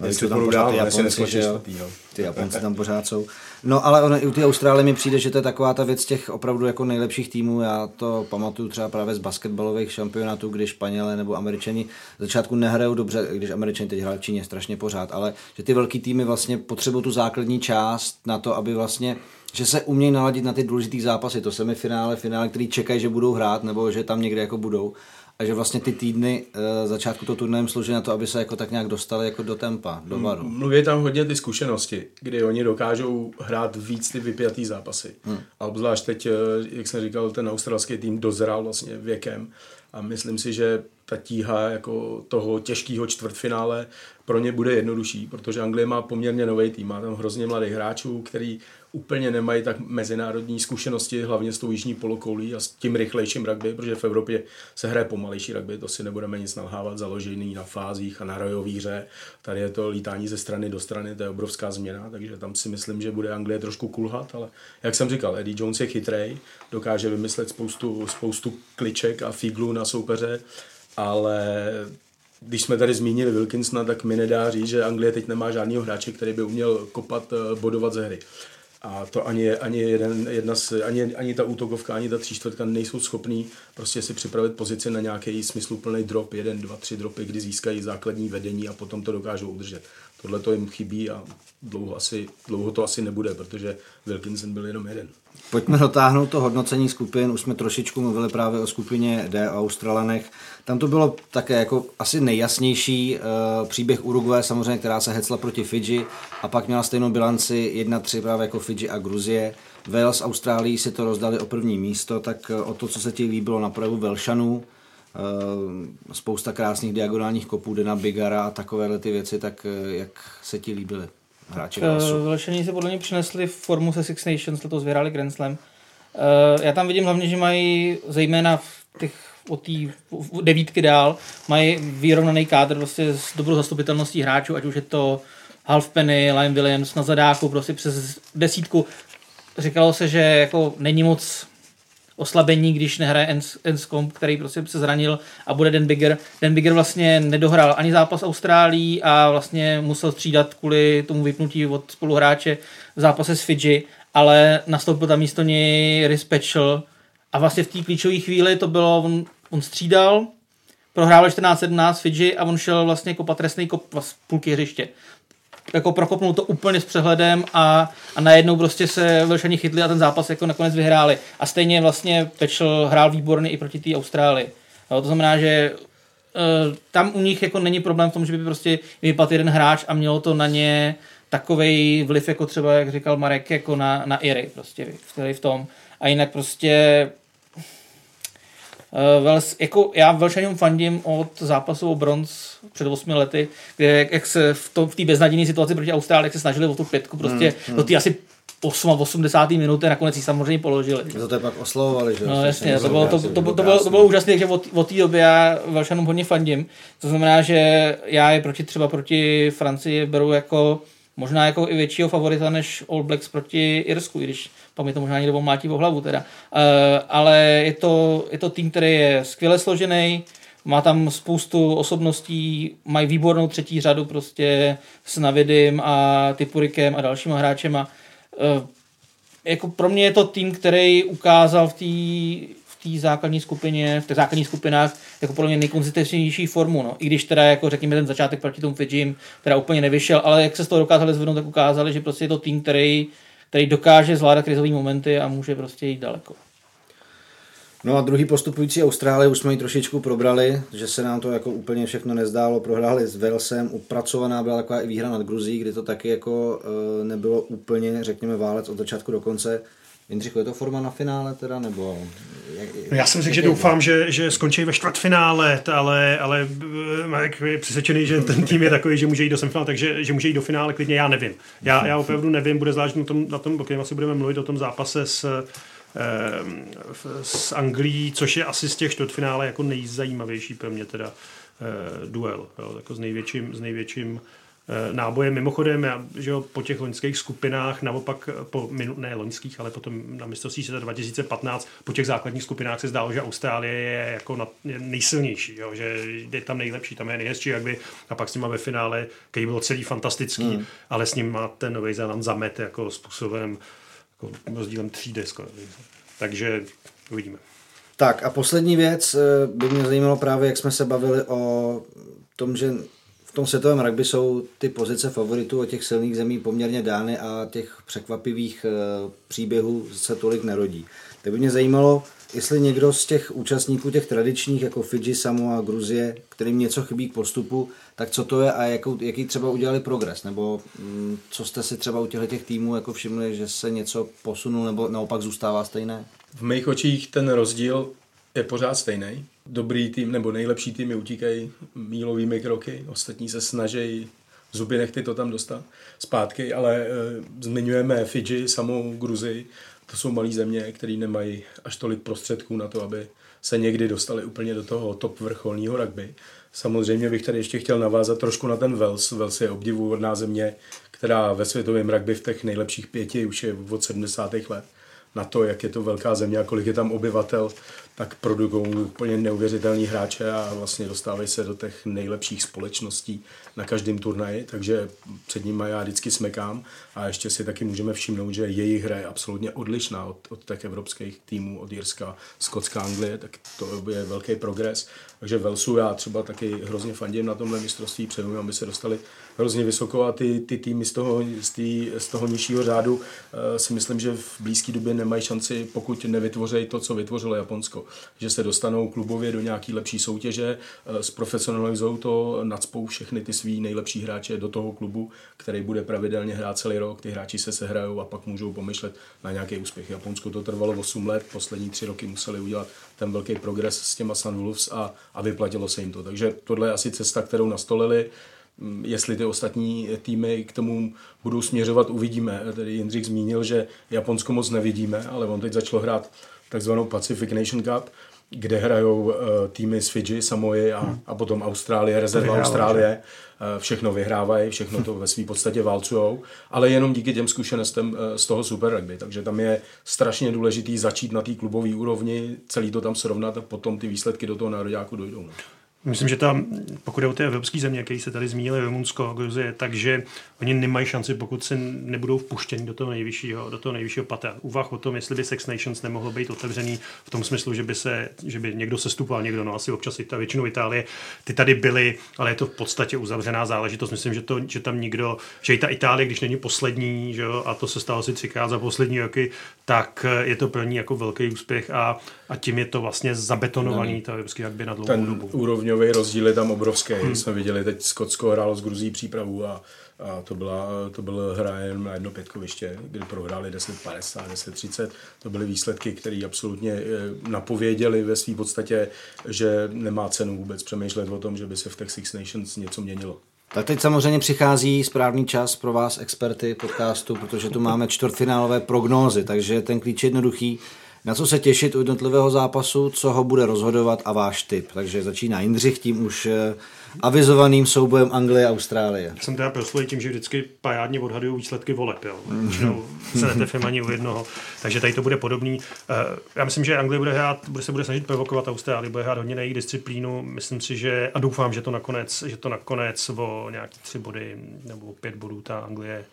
ale jestli tam pořád ty Japonci, že jo? No. Ty Japonci tam pořád jsou. No ale ono, i u té Austrálie mi přijde, že to je taková ta věc těch opravdu jako nejlepších týmů. Já to pamatuju třeba právě z basketbalových šampionátů, kdy Španělé nebo Američani začátku nehrajou dobře, když Američani teď hrají v Číně strašně pořád, ale že ty velký týmy vlastně potřebují tu základní část na to, aby vlastně že se umějí naladit na ty důležité zápasy, to semifinále, finále, který čekají, že budou hrát, nebo že tam někde jako budou a že vlastně ty týdny uh, začátku toho turnajem slouží na to, aby se jako tak nějak dostali jako do tempa, do varu. Mluví tam hodně ty zkušenosti, kdy oni dokážou hrát víc ty vypjatý zápasy. Hmm. A obzvlášť teď, eh, jak jsem říkal, ten australský tým dozral vlastně věkem a myslím si, že ta tíha jako toho těžkého čtvrtfinále pro ně bude jednodušší, protože Anglie má poměrně nový tým, má tam hrozně mladých hráčů, který úplně nemají tak mezinárodní zkušenosti, hlavně s tou jižní polokoulí a s tím rychlejším rugby, protože v Evropě se hraje pomalejší rugby, to si nebudeme nic nalhávat, založený na fázích a na rojový hře. Tady je to lítání ze strany do strany, to je obrovská změna, takže tam si myslím, že bude Anglie trošku kulhat, ale jak jsem říkal, Eddie Jones je chytrej, dokáže vymyslet spoustu, spoustu kliček a figlů na soupeře, ale když jsme tady zmínili Wilkinsona, tak mi nedá říct, že Anglie teď nemá žádného hráče, který by uměl kopat, eh, bodovat ze hry. A to ani, ani, jeden, jedna z, ani, ani ta útokovka, ani ta tříčtvrtka nejsou schopní prostě si připravit pozici na nějaký smysluplný drop, jeden, dva, tři dropy, kdy získají základní vedení a potom to dokážou udržet. Tohle to jim chybí a dlouho, asi, dlouho to asi nebude, protože Wilkinson byl jenom jeden. Pojďme dotáhnout to hodnocení skupin. Už jsme trošičku mluvili právě o skupině D o Australanech. Tam to bylo také jako asi nejjasnější uh, příběh Uruguay, samozřejmě, která se hecla proti Fidži a pak měla stejnou bilanci 1-3 právě jako Fidži a Gruzie. Wales Austrálii si to rozdali o první místo, tak uh, o to, co se ti líbilo na projevu Velšanů, spousta krásných diagonálních kopů, Dena Bigara a takovéhle ty věci, tak uh, jak se ti líbily? hráči Velšení se podle mě přinesli formu se Six Nations, letos vyhráli Grand Slam. Já tam vidím hlavně, že mají zejména v těch od té devítky dál, mají vyrovnaný kádr prostě s dobrou zastupitelností hráčů, ať už je to Halfpenny, Lion Williams na zadáku, prostě přes desítku. Říkalo se, že jako není moc oslabení, když nehraje Enscombe, který prostě se zranil a bude Den Bigger. Den Bigger vlastně nedohrál ani zápas Austrálii a vlastně musel střídat kvůli tomu vypnutí od spoluhráče v zápase s Fidži, ale nastoupil tam místo něj Rhys a vlastně v té klíčové chvíli to bylo, on, on střídal, prohrál 14-17 Fidži a on šel vlastně kopat trestný kop z půlky hřiště jako prokopnul to úplně s přehledem a, a najednou prostě se Velšani chytli a ten zápas jako nakonec vyhráli. A stejně vlastně Pečl hrál výborně i proti té Austrálii. No, to znamená, že uh, tam u nich jako není problém v tom, že by prostě vypadl jeden hráč a mělo to na ně takový vliv, jako třeba, jak říkal Marek, jako na, na Iry, prostě v, v tom. A jinak prostě Vels, jako já Velšanům fandím od zápasu o bronz před 8 lety, kde jak se v, to, v té beznadějné situaci proti Austrálii, jak se snažili o tu pětku, prostě hmm, hmm. do té asi 8 a 80. minuty, nakonec ji samozřejmě položili. To to pak oslovovali, že? No jasně, to bylo, to, to, to, to, bylo, to bylo úžasné, takže od, od té doby já Velšanům hodně fandím. To znamená, že já je proti třeba proti Francii beru jako možná jako i většího favorita než All Blacks proti Irsku, i když pak mi to možná někdo mátí o hlavu teda. Uh, ale je to, je to tým, který je skvěle složený, má tam spoustu osobností, mají výbornou třetí řadu prostě s Navidem a Typurikem a dalšíma hráčema. Uh, jako pro mě je to tým, který ukázal v té v té základní skupině, v těch základních skupinách, jako podle mě nejkonzistentnější formu. No. I když teda, jako řekněme, ten začátek proti tomu Fidžim teda úplně nevyšel, ale jak se z toho dokázali zvednout, tak ukázali, že prostě je to tým, který který dokáže zvládat krizové momenty a může prostě jít daleko. No a druhý postupující Austrálie už jsme ji trošičku probrali, že se nám to jako úplně všechno nezdálo. Prohráli s Walesem, upracovaná byla taková i výhra nad Gruzí, kdy to taky jako e, nebylo úplně, řekněme, válec od začátku do konce. Jindřichu, je to forma na finále teda, nebo... Jak, no já jsem řekl, že doufám, že, že skončí ve čtvrtfinále, ale, ale eh, Marek je přesvědčený, že ten tým je takový, že může jít do semifinále, takže že může jít do finále klidně, já nevím. Já, já opravdu nevím, bude zvlášť na tom, na tom o asi budeme mluvit o tom zápase s, eh, s Anglií, což je asi z těch čtvrtfinále jako nejzajímavější pro mě teda eh, duel, jo, jako s největším, s největším náboje. Mimochodem, já, že jo, po těch loňských skupinách, naopak po, ne loňských, ale potom na mistrovství světa 2015, po těch základních skupinách se zdálo, že Austrálie je jako na, je nejsilnější, jo, že je tam nejlepší, tam je nejhezčí, jak by, a pak s nima ve finále, který byl celý fantastický, hmm. ale s ním má ten Nový Zéland zamet jako způsobem, jako rozdílem třídy skoro. Takže uvidíme. Tak a poslední věc eh, by mě zajímalo právě, jak jsme se bavili o tom, že tom světovém rugby jsou ty pozice favoritů od těch silných zemí poměrně dány a těch překvapivých eh, příběhů se tolik nerodí. Tak by mě zajímalo, jestli někdo z těch účastníků těch tradičních, jako Fidži, Samoa, Gruzie, kterým něco chybí k postupu, tak co to je a jakou, jaký třeba udělali progres, nebo mm, co jste si třeba u těchto těch týmů jako všimli, že se něco posunul nebo naopak zůstává stejné? V mých očích ten rozdíl je pořád stejný dobrý tým nebo nejlepší týmy utíkají mílovými kroky, ostatní se snaží zuby nechty to tam dostat zpátky, ale e, zmiňujeme Fidži, samou Gruzi, to jsou malé země, které nemají až tolik prostředků na to, aby se někdy dostali úplně do toho top vrcholního rugby. Samozřejmě bych tady ještě chtěl navázat trošku na ten Wales. Wales je obdivuhodná země, která ve světovém rugby v těch nejlepších pěti už je od 70. let na to, jak je to velká země a kolik je tam obyvatel, tak produkují úplně neuvěřitelní hráče a vlastně dostávají se do těch nejlepších společností na každém turnaji, takže před nimi já vždycky smekám a ještě si taky můžeme všimnout, že jejich hra je absolutně odlišná od, od těch evropských týmů, od Jirska, Skotská, Anglie, tak to je velký progres. Takže Velsu já třeba taky hrozně fandím na tomhle mistrovství, přeju, aby se dostali hrozně vysoko a ty, ty týmy z toho, z, tý, z toho nižšího řádu uh, si myslím, že v blízké době nemají šanci, pokud nevytvoří to, co vytvořilo Japonsko. Že se dostanou klubově do nějaký lepší soutěže, uh, zprofesionalizují to, nadspou všechny ty svý nejlepší hráče do toho klubu, který bude pravidelně hrát celý rok, ty hráči se sehrajou a pak můžou pomyšlet na nějaký úspěch. Japonsko to trvalo 8 let, poslední tři roky museli udělat ten velký progres s těma Sun Wolves a, a vyplatilo se jim to. Takže tohle je asi cesta, kterou nastolili. Mm, jestli ty ostatní týmy k tomu budou směřovat, uvidíme. Tedy Jindřich zmínil, že Japonsko moc nevidíme, ale on teď začal hrát takzvanou Pacific Nation Cup, kde hrajou uh, týmy z Fidži, Samoy a, hmm. a potom Austrálie, rezerva Austrálie. Uh, všechno vyhrávají, všechno to ve své podstatě válcujou, ale jenom díky těm zkušenostem uh, z toho Super Rugby. Takže tam je strašně důležitý začít na té klubové úrovni, celý to tam srovnat a potom ty výsledky do toho nároďáku dojdou. No. Myslím, že tam, pokud je o ty evropské země, které se tady zmínili, Rumunsko, Gruzie, takže oni nemají šanci, pokud se nebudou vpuštěni do toho nejvyššího, do toho nejvyššího pata. Úvah o tom, jestli by Sex Nations nemohlo být otevřený v tom smyslu, že by, se, že by někdo sestupoval, někdo, no asi občas i ta většinou Itálie, ty tady byly, ale je to v podstatě uzavřená záležitost. Myslím, že, to, že tam nikdo, že i ta Itálie, když není poslední, že jo, a to se stalo si třikrát za poslední roky, tak je to pro ní jako velký úspěch a, a tím je to vlastně zabetonovaný, no. to evropský by na dlouhou Ten dobu. Úrovňový rozdíl je tam obrovský. Hmm. Jsme viděli teď Skotsko hrálo s Gruzí přípravu a, a to, byla, to byl hra jen na jedno pětkoviště, kdy prohráli 10-50, 10-30. To byly výsledky, které absolutně eh, napověděli ve své podstatě, že nemá cenu vůbec přemýšlet o tom, že by se v těch Six Nations něco měnilo. Tak teď samozřejmě přichází správný čas pro vás, experty podcastu, protože tu máme čtvrtfinálové prognózy, takže ten klíč je jednoduchý. Na co se těšit u jednotlivého zápasu, co ho bude rozhodovat a váš tip. Takže začíná Jindřich tím už eh, avizovaným soubojem Anglie a Austrálie. Jsem teda proslulý tím, že vždycky pajádně odhadují výsledky voleb. Jo. Se netrefím ani u jednoho. Takže tady to bude podobný. Eh, já myslím, že Anglie bude hrát, bude se bude snažit provokovat Austrálii, bude hrát hodně na jejich disciplínu. Myslím si, že a doufám, že to nakonec, že to nakonec o nějaký tři body nebo pět bodů ta Anglie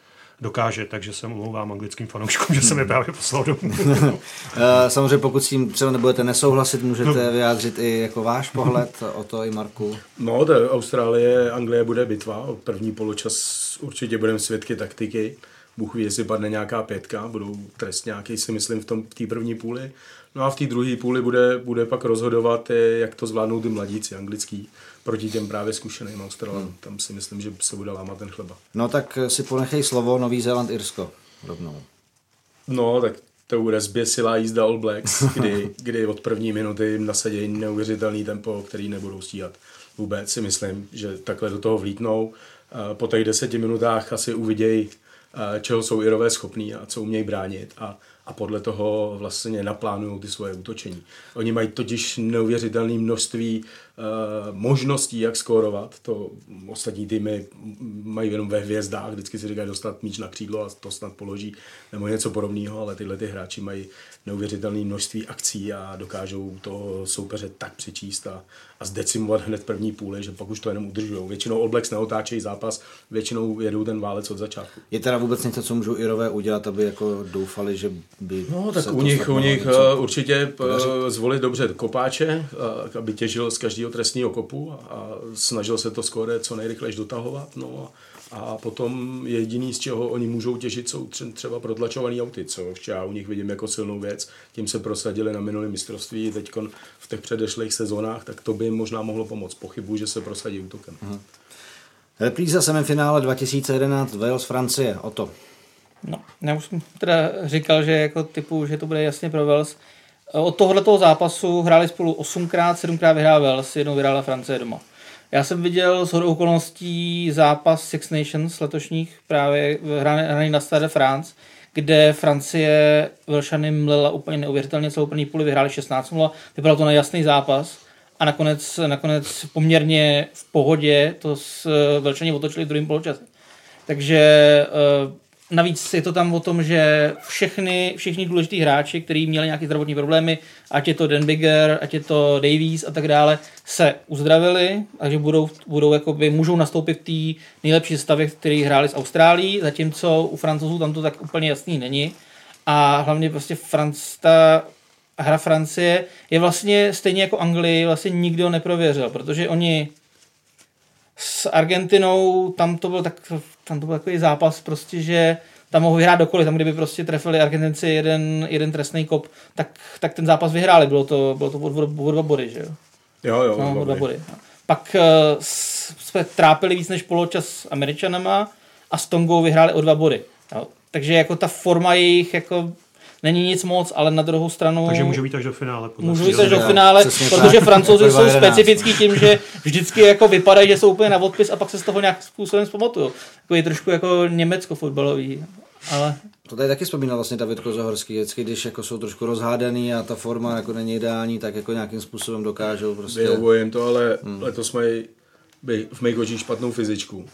dokáže, takže se omlouvám anglickým fanouškům, že jsem je právě poslal domů. Eh, samozřejmě pokud s tím třeba nebudete nesouhlasit, můžete no. vyjádřit i jako váš pohled o to i Marku. No, to Austrálie, Anglie bude bitva, první poločas určitě budeme svědky taktiky. Bůh ví, jestli padne nějaká pětka, budou trestňáky, si myslím, v tom v té první půli. No a v té druhé půli bude, bude pak rozhodovat, jak to zvládnou ty mladíci anglický proti těm právě zkušeným Australanům. Hmm. Tam si myslím, že se bude lámat ten chleba. No tak si ponechej slovo Nový Zéland, Irsko rovnou. No, tak to bude zběsilá jízda All Blacks, kdy, kdy od první minuty jim nasadí neuvěřitelný tempo, který nebudou stíhat. Vůbec si myslím, že takhle do toho vlítnou. Po těch deseti minutách asi uvidějí, čeho jsou Irové schopní a co umějí bránit. A a podle toho vlastně naplánují ty svoje útočení. Oni mají totiž neuvěřitelné množství uh, možností, jak skórovat. To ostatní týmy mají jenom ve hvězdách, vždycky si říkají dostat míč na křídlo a to snad položí nebo něco podobného, ale tyhle ty hráči mají neuvěřitelné množství akcí a dokážou to soupeře tak přečíst a, a zdecimovat hned první půli, že pak už to jenom udržují. Většinou All Blacks neotáčejí zápas, většinou jedou ten válec od začátku. Je teda vůbec něco, co můžou Irové udělat, aby jako doufali, že by No, tak u nich, u nich uh, určitě podařit. Uh, zvolit dobře kopáče, aby těžil z každého trestního kopu a snažil se to skóre co nejrychleji dotahovat. No a a potom jediný, z čeho oni můžou těžit, jsou třeba protlačované auty, což já u nich vidím jako silnou věc. Tím se prosadili na minulém mistrovství, teď v těch předešlých sezónách, tak to by jim možná mohlo pomoct. Pochybuji, že se prosadí útokem. Uh-huh. Repríza semifinále 2011 Wales Francie, o to. No, já už jsem teda říkal, že jako typu, že to bude jasně pro Wales. Od tohoto zápasu hráli spolu 8krát, 7krát vyhrál Wales, jednou vyhrála Francie doma. Já jsem viděl s hodou okolností zápas Six Nations letošních, právě hraný, na Stade France, kde Francie Velšany mlela úplně neuvěřitelně, celou první půli vyhráli 16-0, vypadal to na jasný zápas a nakonec, nakonec poměrně v pohodě to s Velšani otočili v druhém poločase. Takže eh, navíc je to tam o tom, že všechny, všichni důležitý hráči, kteří měli nějaké zdravotní problémy, ať je to Dan Bigger, ať je to Davies a tak dále, se uzdravili, takže budou, budou jakoby, můžou nastoupit v té nejlepší stavě, který hráli s Austrálií, zatímco u Francouzů tam to tak úplně jasný není. A hlavně prostě Franc, ta hra Francie je vlastně stejně jako Anglii, vlastně nikdo neprověřil, protože oni s Argentinou, tam to byl, tak, tam to byl takový zápas prostě, že tam mohli vyhrát dokoliv, tam kdyby prostě trefili Argentinci jeden, jeden trestný kop, tak, tak ten zápas vyhráli, bylo to, bylo to o dva body, že jo? Jo, jo, no, dva body. Pak uh, jsme trápili víc než poločas s Američanama a s Tongou vyhráli o dva body. Jo? Takže jako ta forma jejich jako není nic moc, ale na druhou stranu... Takže může být až do finále. Můžu být až do finále, protože tak. francouzi jsou specifický tím, že vždycky jako vypadají, že jsou úplně na odpis a pak se z toho nějakým způsobem zpamatují. Jako je trošku jako německo fotbalový. Ale... To tady taky vzpomínal vlastně David Kozohorský, vždycky, když jako jsou trošku rozhádaný a ta forma jako není ideální, tak jako nějakým způsobem dokážou prostě... Vyhovuje to, ale hmm. letos mají v mých očích špatnou fyzičku.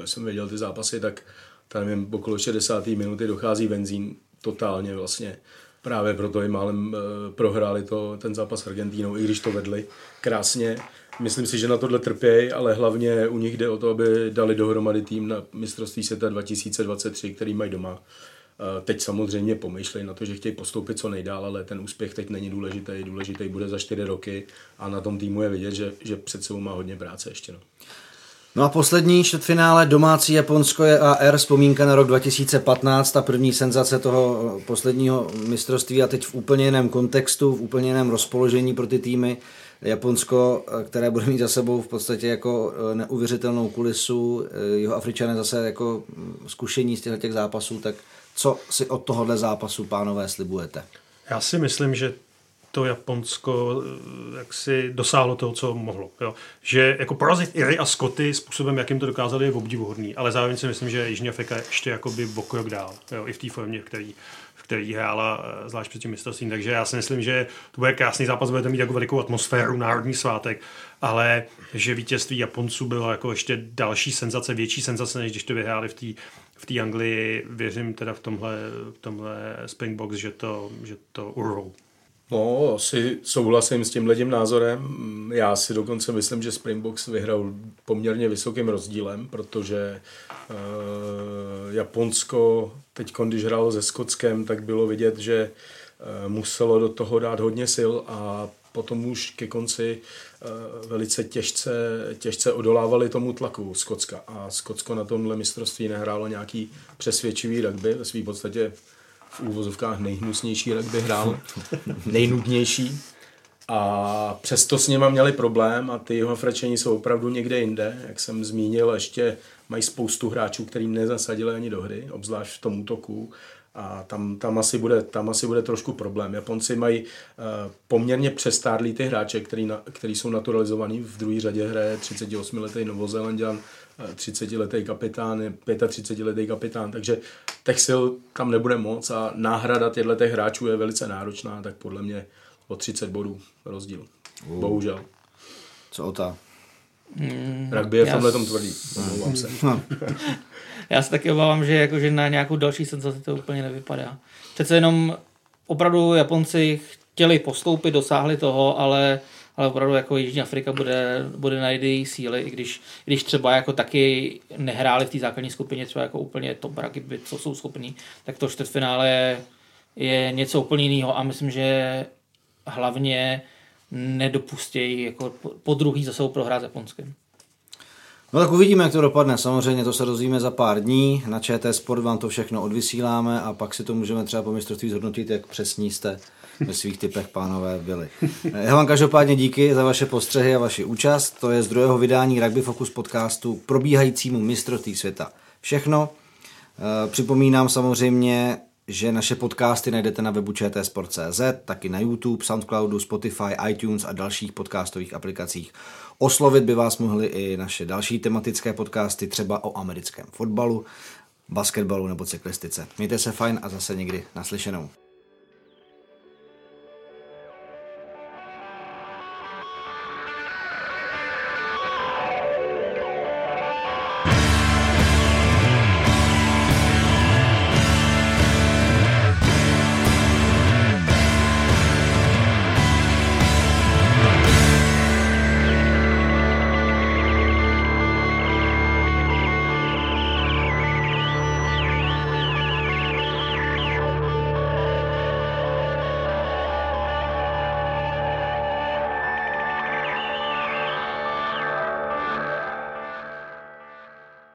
Já jsem viděl ty zápasy, tak tam nevím, okolo 60. minuty dochází benzín totálně vlastně. Právě proto i málem e, prohráli to, ten zápas s Argentínou, i když to vedli krásně. Myslím si, že na tohle trpějí, ale hlavně u nich jde o to, aby dali dohromady tým na mistrovství světa 2023, který mají doma. E, teď samozřejmě pomýšlej na to, že chtějí postoupit co nejdál, ale ten úspěch teď není důležitý. Důležitý bude za čtyři roky a na tom týmu je vidět, že, že před sebou má hodně práce ještě. No. No a poslední čtvrtfinále domácí Japonsko je AR, vzpomínka na rok 2015, ta první senzace toho posledního mistrovství a teď v úplně jiném kontextu, v úplně jiném rozpoložení pro ty týmy. Japonsko, které bude mít za sebou v podstatě jako eh, neuvěřitelnou kulisu, eh, jeho Afričané zase jako mm, zkušení z těchto těch zápasů, tak co si od tohohle zápasu, pánové, slibujete? Já si myslím, že to Japonsko eh, jak si dosáhlo toho, co mohlo. Jo. Že jako porazit Iry a Skoty způsobem, jakým to dokázali, je obdivuhodný. Ale zároveň si myslím, že Jižní Afrika je ještě jakoby o krok dál. Jo, I v té formě, který, v který hrála eh, zvlášť před tím mistrovstvím. Takže já si myslím, že to bude krásný zápas, budete mít jako velikou atmosféru, národní svátek, ale že vítězství Japonců bylo jako ještě další senzace, větší senzace, než když to vyhráli v té v té Anglii věřím teda v tomhle, v tomhle Springboks, že to, že to urou. No, asi souhlasím s tím ledím názorem. Já si dokonce myslím, že Springboks vyhrál poměrně vysokým rozdílem, protože uh, Japonsko teď, když hrálo se Skotskem, tak bylo vidět, že uh, muselo do toho dát hodně sil a potom už ke konci uh, velice těžce, těžce odolávali tomu tlaku Skotska. A Skotsko na tomhle mistrovství nehrálo nějaký přesvědčivý rugby, ve svým podstatě v úvozovkách nejhnusnější rugby hrál, nejnudnější. A přesto s něma měli problém a ty jeho frečení jsou opravdu někde jinde. Jak jsem zmínil, ještě mají spoustu hráčů, kterým nezasadili ani do hry, obzvlášť v tom útoku. A tam, tam, asi bude, tam asi bude trošku problém. Japonci mají uh, poměrně přestárlý ty hráče, který, na, který jsou naturalizovaný. V druhé řadě hraje 38-letý Novozelandian, 30-letý kapitán, 35-letý kapitán, takže těch sil tam nebude moc a náhrada těchto těch hráčů je velice náročná, tak podle mě o 30 bodů rozdíl. Uh. Bohužel. Co o ta? Mm, Rugby je v tomhle tom tvrdý, omlouvám se. já se taky obávám, že, jako, že na nějakou další senzaci to úplně nevypadá. Přece jenom opravdu Japonci chtěli postoupit, dosáhli toho, ale ale opravdu jako Jižní Afrika bude, bude na její síly, i když, když třeba jako taky nehráli v té základní skupině třeba jako úplně top rugby, co jsou schopní, tak to čtvrtfinále je, je něco úplně jiného a myslím, že hlavně nedopustějí jako po druhý za sebou prohrát s Japonskem. No tak uvidíme, jak to dopadne. Samozřejmě to se dozvíme za pár dní. Na ČT Sport vám to všechno odvysíláme a pak si to můžeme třeba po mistrovství zhodnotit, jak přesní jste ve svých typech, pánové, byli. Já vám každopádně díky za vaše postřehy a vaši účast. To je z druhého vydání Rugby Focus podcastu k probíhajícímu mistrovství světa. Všechno. Eh, připomínám samozřejmě, že naše podcasty najdete na webu čtsport.cz, taky na YouTube, Soundcloudu, Spotify, iTunes a dalších podcastových aplikacích. Oslovit by vás mohly i naše další tematické podcasty, třeba o americkém fotbalu, basketbalu nebo cyklistice. Mějte se fajn a zase někdy naslyšenou.